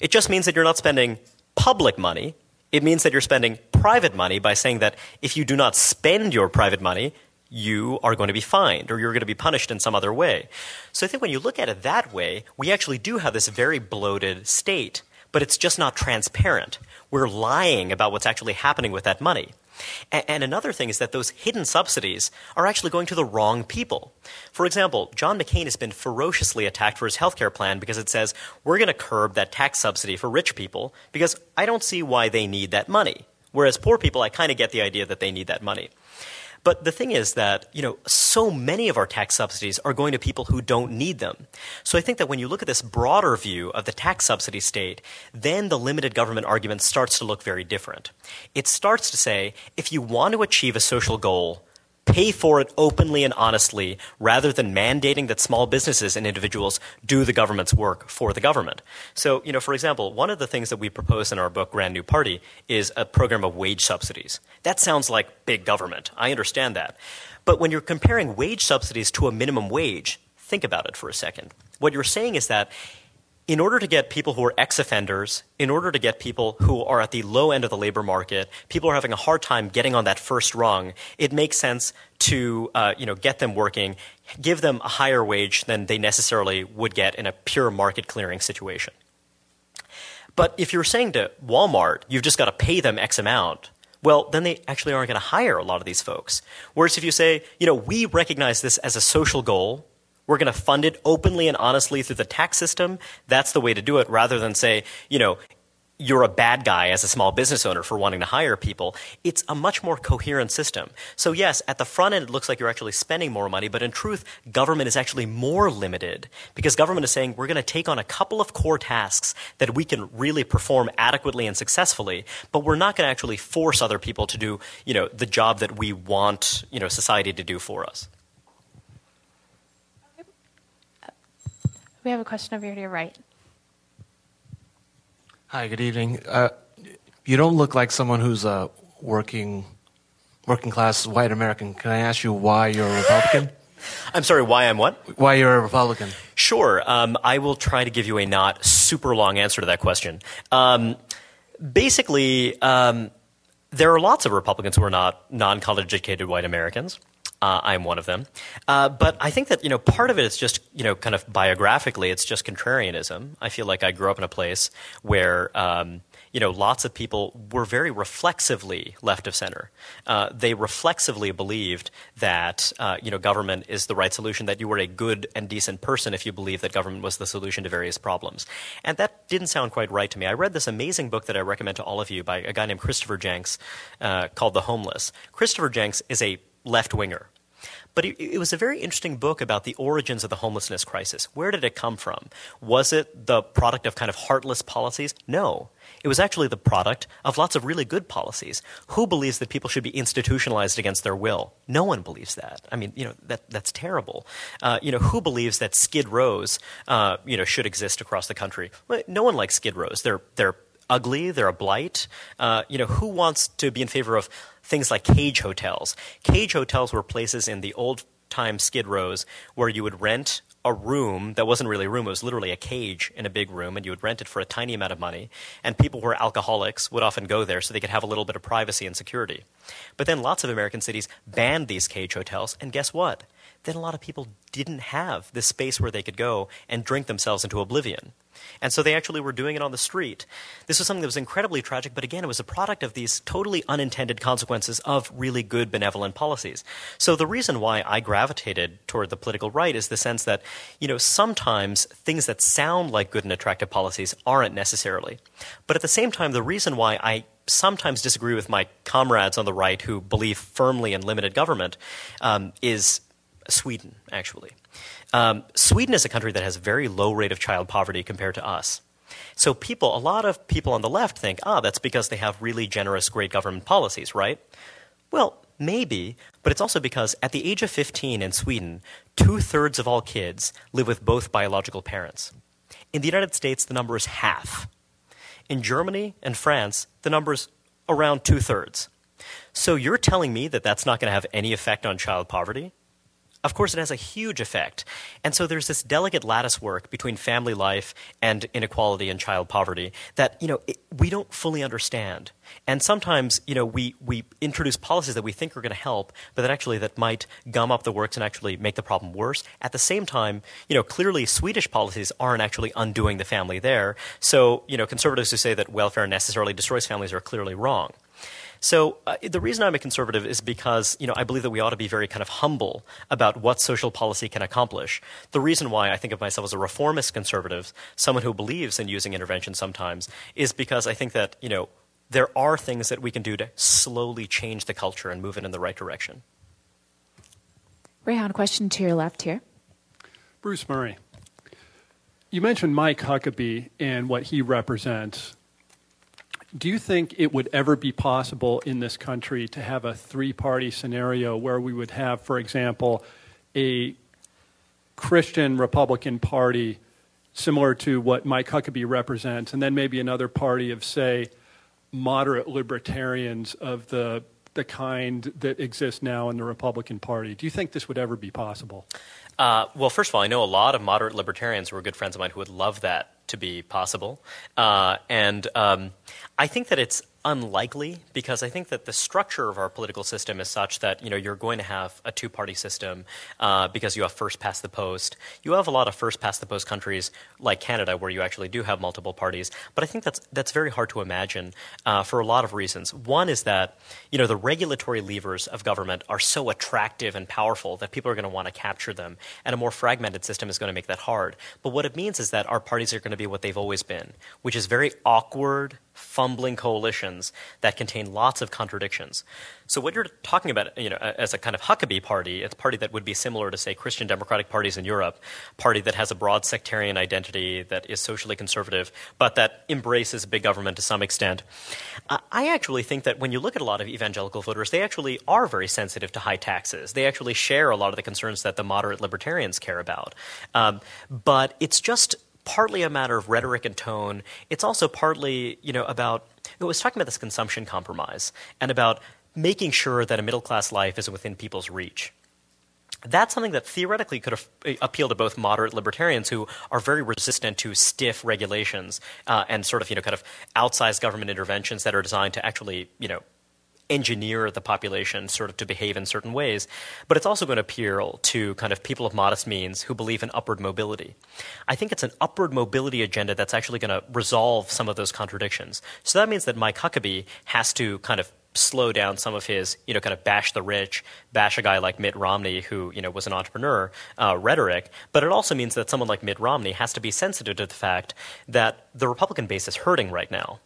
It just means that you're not spending public money. It means that you're spending private money by saying that if you do not spend your private money, you are going to be fined or you're going to be punished in some other way. So I think when you look at it that way, we actually do have this very bloated state, but it's just not transparent. We're lying about what's actually happening with that money. And another thing is that those hidden subsidies are actually going to the wrong people. For example, John McCain has been ferociously attacked for his health care plan because it says we're going to curb that tax subsidy for rich people because I don't see why they need that money. Whereas poor people, I kind of get the idea that they need that money. But the thing is that, you know, so many of our tax subsidies are going to people who don't need them. So I think that when you look at this broader view of the tax subsidy state, then the limited government argument starts to look very different. It starts to say, if you want to achieve a social goal, pay for it openly and honestly rather than mandating that small businesses and individuals do the government's work for the government. So, you know, for example, one of the things that we propose in our book, Grand New Party, is a program of wage subsidies. That sounds like big government. I understand that. But when you're comparing wage subsidies to a minimum wage, think about it for a second. What you're saying is that in order to get people who are ex offenders, in order to get people who are at the low end of the labor market, people are having a hard time getting on that first rung, it makes sense to uh, you know, get them working, give them a higher wage than they necessarily would get in a pure market clearing situation. But if you're saying to Walmart, you've just got to pay them X amount, well, then they actually aren't going to hire a lot of these folks. Whereas if you say, you know, we recognize this as a social goal, we're going to fund it openly and honestly through the tax system. That's the way to do it rather than say, you know, you're a bad guy as a small business owner for wanting to hire people. It's a much more coherent system. So, yes, at the front end, it looks like you're actually spending more money, but in truth, government is actually more limited because government is saying we're going to take on a couple of core tasks that we can really perform adequately and successfully, but we're not going to actually force other people to do, you know, the job that we want, you know, society to do for us. We have a question over here to your right. Hi, good evening. Uh, you don't look like someone who's a working, working class white American. Can I ask you why you're a Republican? I'm sorry, why I'm what? Why you're a Republican? Sure. Um, I will try to give you a not super long answer to that question. Um, basically, um, there are lots of Republicans who are not non college educated white Americans. Uh, I'm one of them. Uh, but I think that, you know, part of it is just, you know, kind of biographically, it's just contrarianism. I feel like I grew up in a place where, um, you know, lots of people were very reflexively left of center. Uh, they reflexively believed that, uh, you know, government is the right solution, that you were a good and decent person if you believed that government was the solution to various problems. And that didn't sound quite right to me. I read this amazing book that I recommend to all of you by a guy named Christopher Jencks uh, called The Homeless. Christopher Jencks is a left winger. But it, it, was a very interesting book about the origins of the homelessness crisis. Where did it come from? Was it the product of kind of heartless policies? No. It was actually the product of lots of really good policies. Who believes that people should be institutionalized against their will? No one believes that. I mean, you know, that, that's terrible. Uh, you know, who believes that skid rows, uh, you know, should exist across the country? Well, no one likes skid rows. They're, they're ugly. They're a blight. Uh, you know, who wants to be in favor of things like cage hotels. Cage hotels were places in the old time skid rows where you would rent a room that wasn't really a room, it was literally a cage in a big room, and you would rent it for a tiny amount of money. And people who were alcoholics would often go there so they could have a little bit of privacy and security. But then lots of American cities banned these cage hotels, and guess what? Then a lot of people didn't have this space where they could go and drink themselves into oblivion. And so they actually were doing it on the street. This was something that was incredibly tragic, but again, it was a product of these totally unintended consequences of really good benevolent policies. So the reason why I gravitated toward the political right is the sense that, you know, sometimes things that sound like good and attractive policies aren't necessarily. But at the same time, the reason why I sometimes disagree with my comrades on the right who believe firmly in limited government um, is Sweden, actually. Um, Sweden is a country that has a very low rate of child poverty compared to us. So people, a lot of people on the left think, ah, that's because they have really generous, great government policies, right? Well, maybe, but it's also because at the age of 15 in Sweden, two thirds of all kids live with both biological parents. In the United States, the number is half. In Germany and France, the number is around two thirds. So you're telling me that that's not going to have any effect on child poverty? Of course, it has a huge effect. And so there's this delicate lattice work between family life and inequality and child poverty that, you know, it, we don't fully understand. And sometimes, you know, we, we introduce policies that we think are going to help, but that actually that might gum up the works and actually make the problem worse. At the same time, you know, clearly Swedish policies aren't actually undoing the family there. So, you know, conservatives who say that welfare necessarily destroys families are clearly wrong. So uh, the reason I'm a conservative is because you know I believe that we ought to be very kind of humble about what social policy can accomplish. The reason why I think of myself as a reformist conservative, someone who believes in using intervention sometimes, is because I think that you know there are things that we can do to slowly change the culture and move it in the right direction. Reihan, question to your left here. Bruce Murray. You mentioned Mike Huckabee and what he represents do you think it would ever be possible in this country to have a three party scenario where we would have, for example, a Christian Republican Party similar to what Mike Huckabee represents, and then maybe another party of, say, moderate libertarians of the the kind that exists now in the Republican Party. Do you think this would ever be possible? Uh, well, first of all, I know a lot of moderate libertarians who are good friends of mine who would love that to be possible. Uh, and um, I think that it's unlikely because I think that the structure of our political system is such that you know you're going to have a two-party system uh, because you have first past the post. You have a lot of first past the post countries like Canada where you actually do have multiple parties, but I think that's that's very hard to imagine uh, for a lot of reasons. One is that you know the regulatory levers of government are so attractive and powerful that people are going to want to capture them, and a more fragmented system is going to make that hard. But what it means is that our parties are going to be what they've always been, which is very awkward fumbling coalitions that contain lots of contradictions. So what you're talking about, you know, as a kind of Huckabee party, it's a party that would be similar to, say, Christian democratic parties in Europe, party that has a broad sectarian identity, that is socially conservative, but that embraces big government to some extent. I actually think that when you look at a lot of evangelical voters, they actually are very sensitive to high taxes. They actually share a lot of the concerns that the moderate libertarians care about. Um, but it's just partly a matter of rhetoric and tone. It's also partly, you know, about it was talking about this consumption compromise and about making sure that a middle class life is within people's reach. That's something that theoretically could appeal to both moderate libertarians who are very resistant to stiff regulations uh, and sort of, you know, kind of outsized government interventions that are designed to actually, you know, engineer the population sort of to behave in certain ways, but it's also going to appeal to kind of people of modest means who believe in upward mobility. I think it's an upward mobility agenda that's actually going to resolve some of those contradictions. So that means that Mike Huckabee has to kind of slow down some of his, you know, kind of bash the rich, bash a guy like Mitt Romney who, you know, was an entrepreneur uh, rhetoric. But it also means that someone like Mitt Romney has to be sensitive to the fact that the Republican base is hurting right now.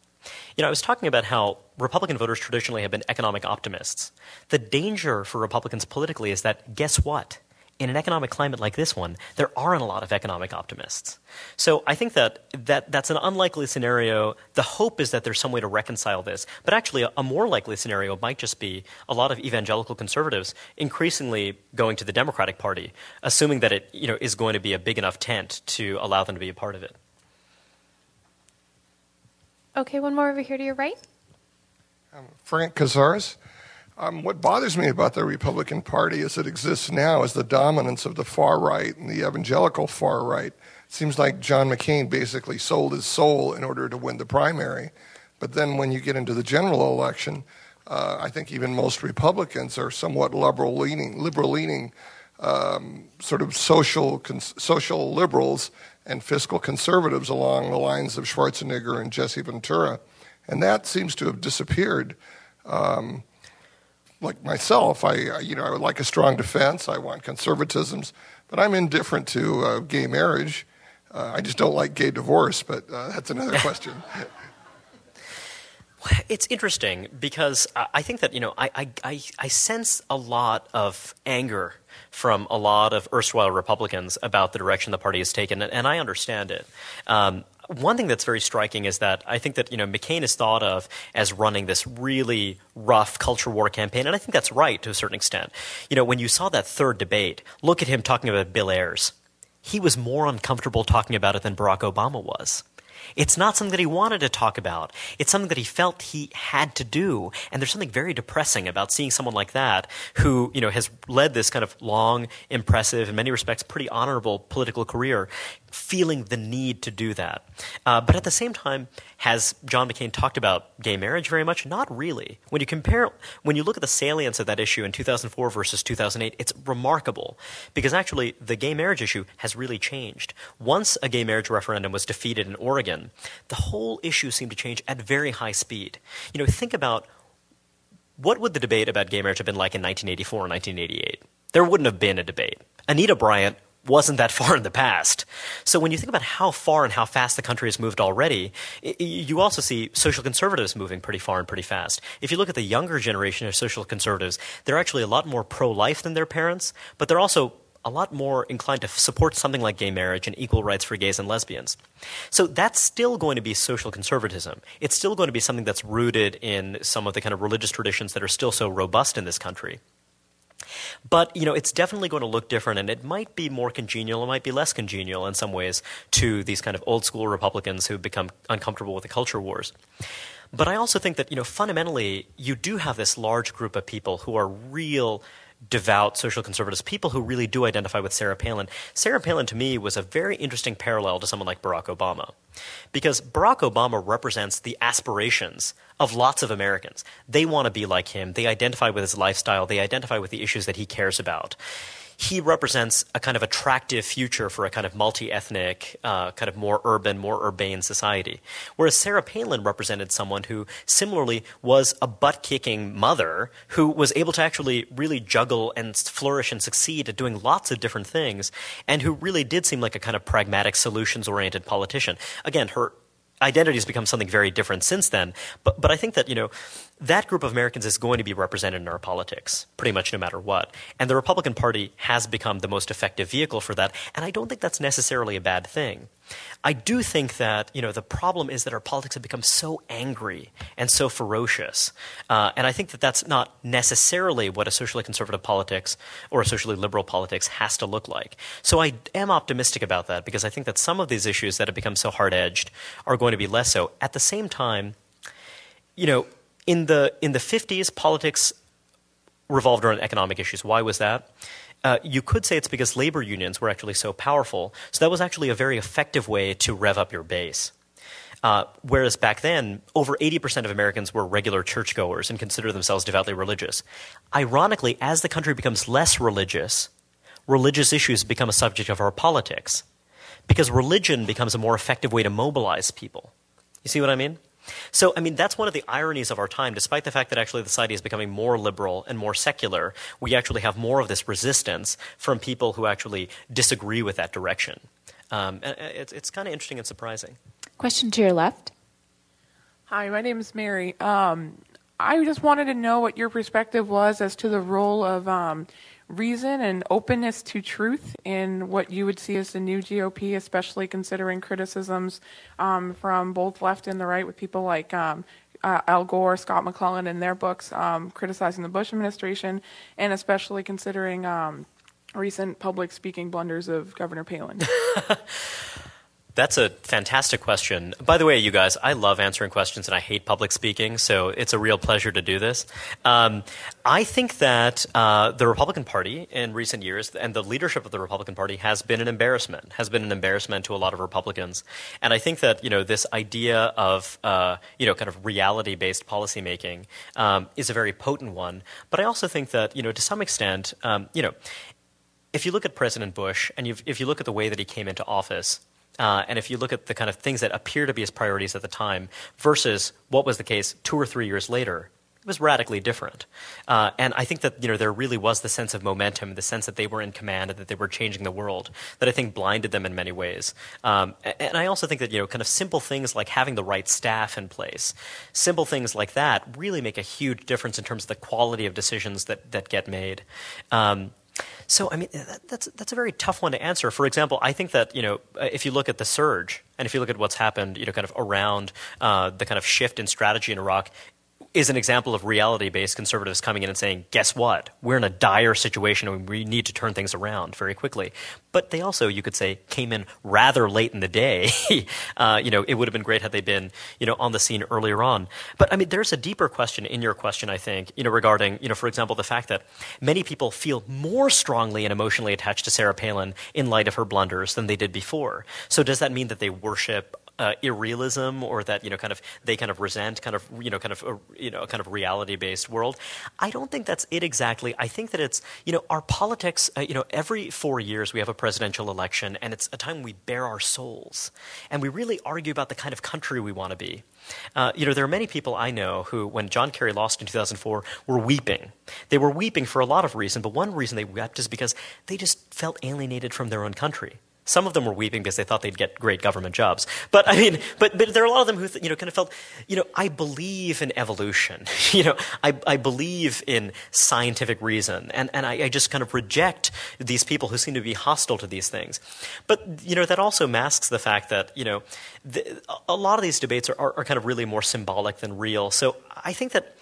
You know, I was talking about how Republican voters traditionally have been economic optimists. The danger for Republicans politically is that, guess what? In an economic climate like this one, there aren't a lot of economic optimists. So I think that, that that's an unlikely scenario. The hope is that there's some way to reconcile this. But actually, a, a more likely scenario might just be a lot of evangelical conservatives increasingly going to the Democratic Party, assuming that it you know, is going to be a big enough tent to allow them to be a part of it. Okay, one more over here to your right. Um, Frank Cazares. Um, what bothers me about the Republican Party as it exists now is the dominance of the far right and the evangelical far right. It seems like John McCain basically sold his soul in order to win the primary. But then when you get into the general election, uh, I think even most Republicans are somewhat liberal leaning, liberal leaning, um, sort of social cons- social liberals and fiscal conservatives along the lines of Schwarzenegger and Jesse Ventura. And that seems to have disappeared. Um, like myself, I, you know, I would like a strong defense. I want conservatisms, but I'm indifferent to uh, gay marriage. Uh, I just don't like gay divorce, but uh, that's another question. It's interesting because I think that you know I, I, I sense a lot of anger from a lot of erstwhile Republicans about the direction the party has taken, and I understand it. Um, one thing that's very striking is that I think that you know McCain is thought of as running this really rough culture war campaign, and I think that's right to a certain extent. You know, when you saw that third debate, look at him talking about Bill Ayers. He was more uncomfortable talking about it than Barack Obama was. It's not something that he wanted to talk about. It's something that he felt he had to do. And there's something very depressing about seeing someone like that who, you know, has led this kind of long, impressive, in many respects, pretty honorable political career, feeling the need to do that. Uh, but at the same time, has John McCain talked about gay marriage very much? Not really. When you compare, when you look at the salience of that issue in 2004 versus 2008, it's remarkable because actually the gay marriage issue has really changed. Once a gay marriage referendum was defeated in Oregon, the whole issue seemed to change at very high speed. You know, think about what would the debate about gay marriage have been like in 1984 or 1988? There wouldn't have been a debate. Anita Bryant wasn't that far in the past. So when you think about how far and how fast the country has moved already, you also see social conservatives moving pretty far and pretty fast. If you look at the younger generation of social conservatives, they're actually a lot more pro-life than their parents, but they're also a lot more inclined to support something like gay marriage and equal rights for gays and lesbians. So that's still going to be social conservatism. It's still going to be something that's rooted in some of the kind of religious traditions that are still so robust in this country. But you know, it's definitely going to look different, and it might be more congenial, it might be less congenial in some ways to these kind of old school Republicans who've become uncomfortable with the culture wars. But I also think that you know, fundamentally, you do have this large group of people who are real devout social conservatives, people who really do identify with Sarah Palin. Sarah Palin, to me, was a very interesting parallel to someone like Barack Obama. Because Barack Obama represents the aspirations of lots of Americans. They want to be like him, they identify with his lifestyle, they identify with the issues that he cares about he represents a kind of attractive future for a kind of multi-ethnic, uh, kind of more urban, more urbane society. Whereas Sarah Palin represented someone who similarly was a butt-kicking mother who was able to actually really juggle and flourish and succeed at doing lots of different things, and who really did seem like a kind of pragmatic, solutions-oriented politician. Again, her identity has become something very different since then. But, but I think that, you know, that group of Americans is going to be represented in our politics, pretty much no matter what. And the Republican Party has become the most effective vehicle for that. And I don't think that's necessarily a bad thing. I do think that, you know, the problem is that our politics have become so angry and so ferocious. Uh, and I think that that's not necessarily what a socially conservative politics or a socially liberal politics has to look like. So I am optimistic about that because I think that some of these issues that have become so hard edged are going to be less so. At the same time, you know, in the in the 50s, politics revolved around economic issues. Why was that? Uh, you could say it's because labor unions were actually so powerful. So that was actually a very effective way to rev up your base. Uh, whereas back then, over 80% of Americans were regular churchgoers and consider themselves devoutly religious. Ironically, as the country becomes less religious, religious issues become a subject of our politics because religion becomes a more effective way to mobilize people. You see what I mean? So, I mean, that's one of the ironies of our time. Despite the fact that actually the society is becoming more liberal and more secular, we actually have more of this resistance from people who actually disagree with that direction. Um, it's, it's kind of interesting and surprising. Question to your left. Hi, my name is Mary. Um, I just wanted to know what your perspective was as to the role of um, reason and openness to truth in what you would see as the new GOP, especially considering criticisms um, from both left and the right, with people like um, uh, Al Gore, Scott McClellan, in their books um, criticizing the Bush administration, and especially considering um, recent public speaking blunders of Governor Palin. That's a fantastic question. By the way, you guys, I love answering questions and I hate public speaking, so it's a real pleasure to do this. Um, I think that uh, the Republican Party in recent years and the leadership of the Republican Party has been an embarrassment, has been an embarrassment to a lot of Republicans. And I think that, you know, this idea of, uh, you know, kind of reality based policymaking um, is a very potent one. But I also think that, you know, to some extent, um, you know, if you look at President Bush and if you look at the way that he came into office, uh, and if you look at the kind of things that appear to be his priorities at the time versus what was the case two or three years later, it was radically different. Uh, and I think that you know there really was the sense of momentum, the sense that they were in command and that they were changing the world, that I think blinded them in many ways. Um, and I also think that you know kind of simple things like having the right staff in place, simple things like that, really make a huge difference in terms of the quality of decisions that that get made. Um, So, I mean, that, that's, that's a very tough one to answer. For example, I think that, you know, uh, if you look at the surge and if you look at what's happened, you know, kind of around uh, the kind of shift in strategy in Iraq, is an example of reality based conservatives coming in and saying, guess what? We're in a dire situation and we need to turn things around very quickly. But they also, you could say, came in rather late in the day. uh, you know, it would have been great had they been, you know, on the scene earlier on. But I mean, there's a deeper question in your question, I think, you know, regarding, you know, for example, the fact that many people feel more strongly and emotionally attached to Sarah Palin in light of her blunders than they did before. So does that mean that they worship uh, irrealism or that you know kind of they kind of resent kind of you know kind of a, you know kind of reality based world i don't think that's it exactly i think that it's you know our politics uh, you know every 4 years we have a presidential election and it's a time we bare our souls and we really argue about the kind of country we want to be uh, you know, there are many people I know who, when John Kerry lost in 2004, were weeping. They were weeping for a lot of reasons, but one reason they wept is because they just felt alienated from their own country. Some of them were weeping because they thought they'd get great government jobs. But I mean, but, but there are a lot of them who, you know, kind of felt, you know, I believe in evolution. you know, I, I believe in scientific reason. And, and I, I just kind of reject these people who seem to be hostile to these things. But, you know, that also masks the fact that, you know, the, a lot of these debates are, are, are kind of really more symbolic than real. So I think that,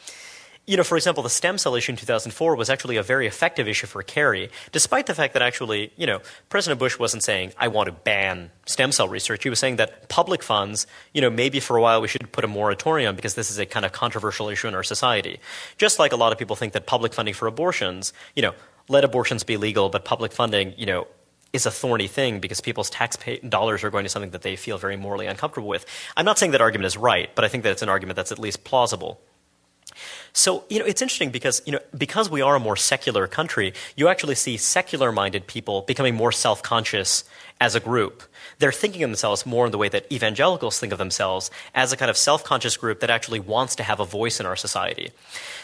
you know, for example, the stem cell issue in 2004 was actually a very effective issue for Kerry, despite the fact that actually, you know, President Bush wasn't saying, I want to ban stem cell research. He was saying that public funds, you know, maybe for a while we should put a moratorium because this is a kind of controversial issue in our society. Just like a lot of people think that public funding for abortions, you know, let abortions be legal, but public funding, you know, is a thorny thing because people's tax dollars are going to something that they feel very morally uncomfortable with. I'm not saying that argument is right, but I think that it's an argument that's at least plausible. So, you know, it's interesting because, you know, because we are a more secular country, you actually see secular minded people becoming more self conscious as a group. They're thinking of themselves more in the way that evangelicals think of themselves as a kind of self conscious group that actually wants to have a voice in our society.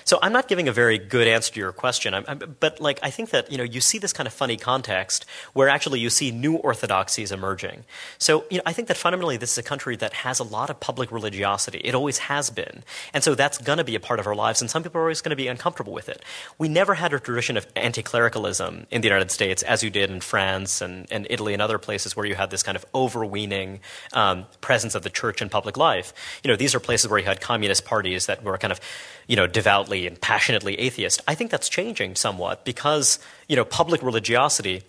So I'm not giving a very good answer to your question, I'm, I'm, but like I think that you know you see this kind of funny context where actually you see new orthodoxies emerging. So you know I think that fundamentally this is a country that has a lot of public religiosity. It always has been, and so that's going to be a part of our lives. And some people are always going to be uncomfortable with it. We never had a tradition of anti-clericalism in the United States as you did in France and, and Italy and other places where you had this kind of overweening um, presence of the church in public life. You know these are places where you had communist parties that were kind of you know devoutly and passionately atheist. I think that's changing somewhat because, you know, public religiosity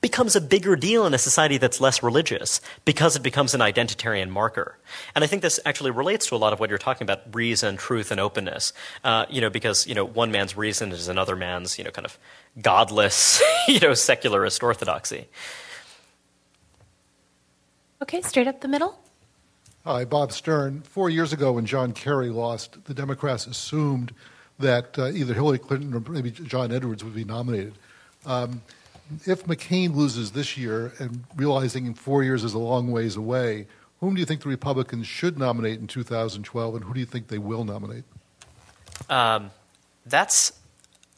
becomes a bigger deal in a society that's less religious because it becomes an identitarian marker. And I think this actually relates to a lot of what you're talking about reason, truth, and openness. Uh, you know, because, you know, one man's reason is another man's, you know, kind of godless, you know, secularist orthodoxy. Okay, straight up the middle. Hi, Bob Stern. Four years ago, when John Kerry lost, the Democrats assumed that uh, either Hillary Clinton or maybe John Edwards would be nominated. Um, if McCain loses this year and realizing in four years is a long ways away, whom do you think the Republicans should nominate in 2012, and who do you think they will nominate? Um, that's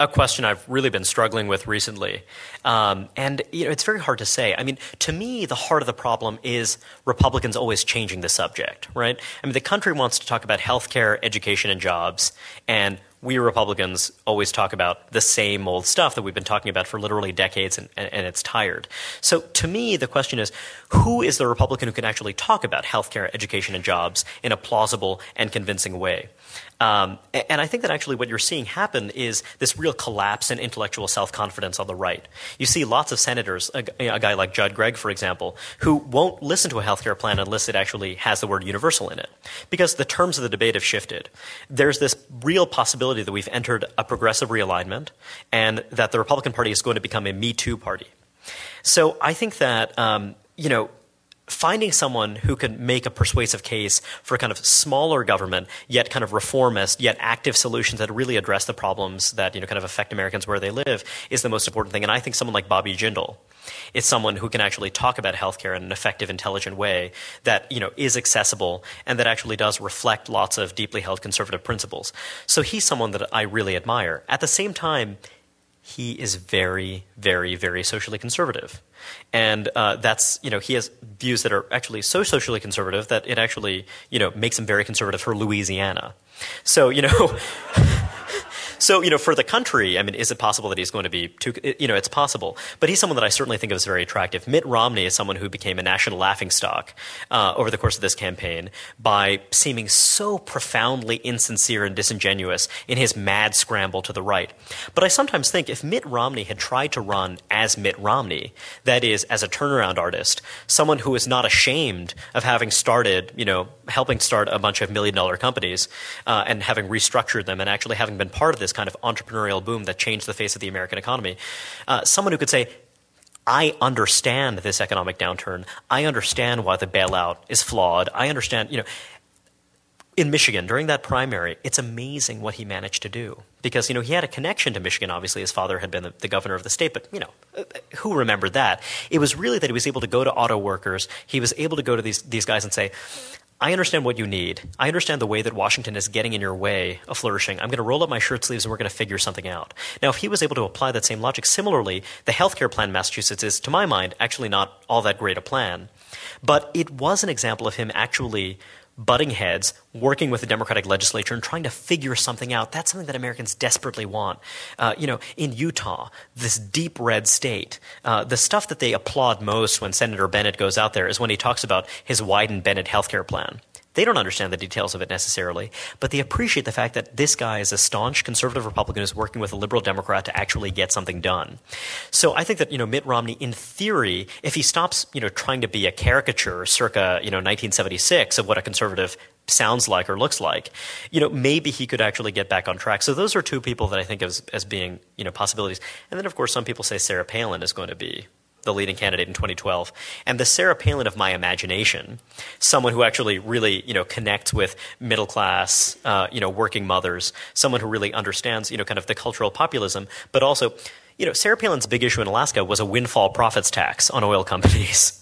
a question I've really been struggling with recently. Um, and you know, it's very hard to say. I mean, to me, the heart of the problem is Republicans always changing the subject, right? I mean, the country wants to talk about healthcare, education, and jobs, and we Republicans always talk about the same old stuff that we've been talking about for literally decades and, and, and, it's tired. So to me, the question is who is the Republican who can actually talk about healthcare, education, and jobs in a plausible and convincing way? Um, and I think that actually what you're seeing happen is this real collapse in intellectual self confidence on the right. You see lots of senators, a, a, guy like Judd Gregg, for example, who won't listen to a healthcare plan unless it actually has the word universal in it. Because the terms of the debate have shifted. There's this real possibility that we've entered a progressive realignment and that the Republican Party is going to become a Me Too party. So I think that, um, you know, finding someone who can make a persuasive case for kind of smaller government, yet kind of reformist, yet active solutions that really address the problems that you know kind of affect Americans where they live is the most important thing. And I think someone like Bobby Jindal is someone who can actually talk about healthcare in an effective, intelligent way that you know is accessible and that actually does reflect lots of deeply held conservative principles. So he's someone that I really admire. At the same time, he is very, very, very socially conservative. And uh, that's, you know, he has views that are actually so socially conservative that it actually, you know, makes him very conservative for Louisiana. So, you know, so, you know, for the country, I mean, is it possible that he's going to be too, you know, it's possible. But he's someone that I certainly think of as very attractive. Mitt Romney is someone who became a national laughingstock uh, over the course of this campaign by seeming so profoundly insincere and disingenuous in his mad scramble to the right. But I sometimes think if Mitt Romney had tried to run as Mitt Romney, that is, as a turnaround artist, someone who is not ashamed of having started, you know, helping start a bunch of million dollar companies uh, and having restructured them and actually having been part of this kind of entrepreneurial boom that changed the face of the American economy, uh, someone who could say, I understand this economic downturn. I understand why the bailout is flawed. I understand, you know, in Michigan during that primary, it's amazing what he managed to do because you know he had a connection to Michigan. Obviously, his father had been the, the, governor of the state, but you know who remembered that? It was really that he was able to go to auto workers. He was able to go to these these guys and say. I understand what you need. I understand the way that Washington is getting in your way of flourishing. I'm going to roll up my shirt sleeves and we're going to figure something out. Now, if he was able to apply that same logic, similarly, the healthcare plan in Massachusetts is, to my mind, actually not all that great a plan. But it was an example of him actually butting heads, working with the Democratic legislature, and trying to figure something out. That's something that Americans desperately want. Uh, you know, in Utah, this deep red state, uh, the stuff that they applaud most when Senator Bennett goes out there is when he talks about his Wyden Bennett healthcare plan. They don't understand the details of it necessarily, but they appreciate the fact that this guy is a staunch conservative Republican who's working with a liberal Democrat to actually get something done. So I think that you know Mitt Romney, in theory, if he stops you know trying to be a caricature circa you know 1976 of what a conservative sounds like or looks like, you know, maybe he could actually get back on track. So those are two people that I think as as being you know possibilities. And then of course some people say Sarah Palin is going to be the leading candidate in 2012, and the Sarah Palin of my imagination, someone who actually really you know connects with middle class, uh, you know, working mothers, someone who really understands you know kind of the cultural populism, but also. You know, Sarah Palin's big issue in Alaska was a windfall profits tax on oil companies.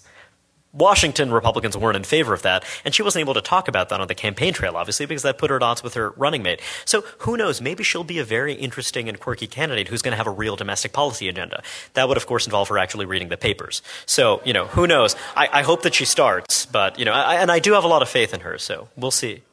Washington Republicans weren't in favor of that, and she wasn't able to talk about that on the campaign trail, obviously, because that put her at odds with her running mate. So who knows? Maybe she'll be a very interesting and quirky candidate who's going to have a real domestic policy agenda. That would, of course, involve her actually reading the papers. So, you know, who knows? I, I hope that she starts, but, you know, I, and I do have a lot of faith in her, so we'll see.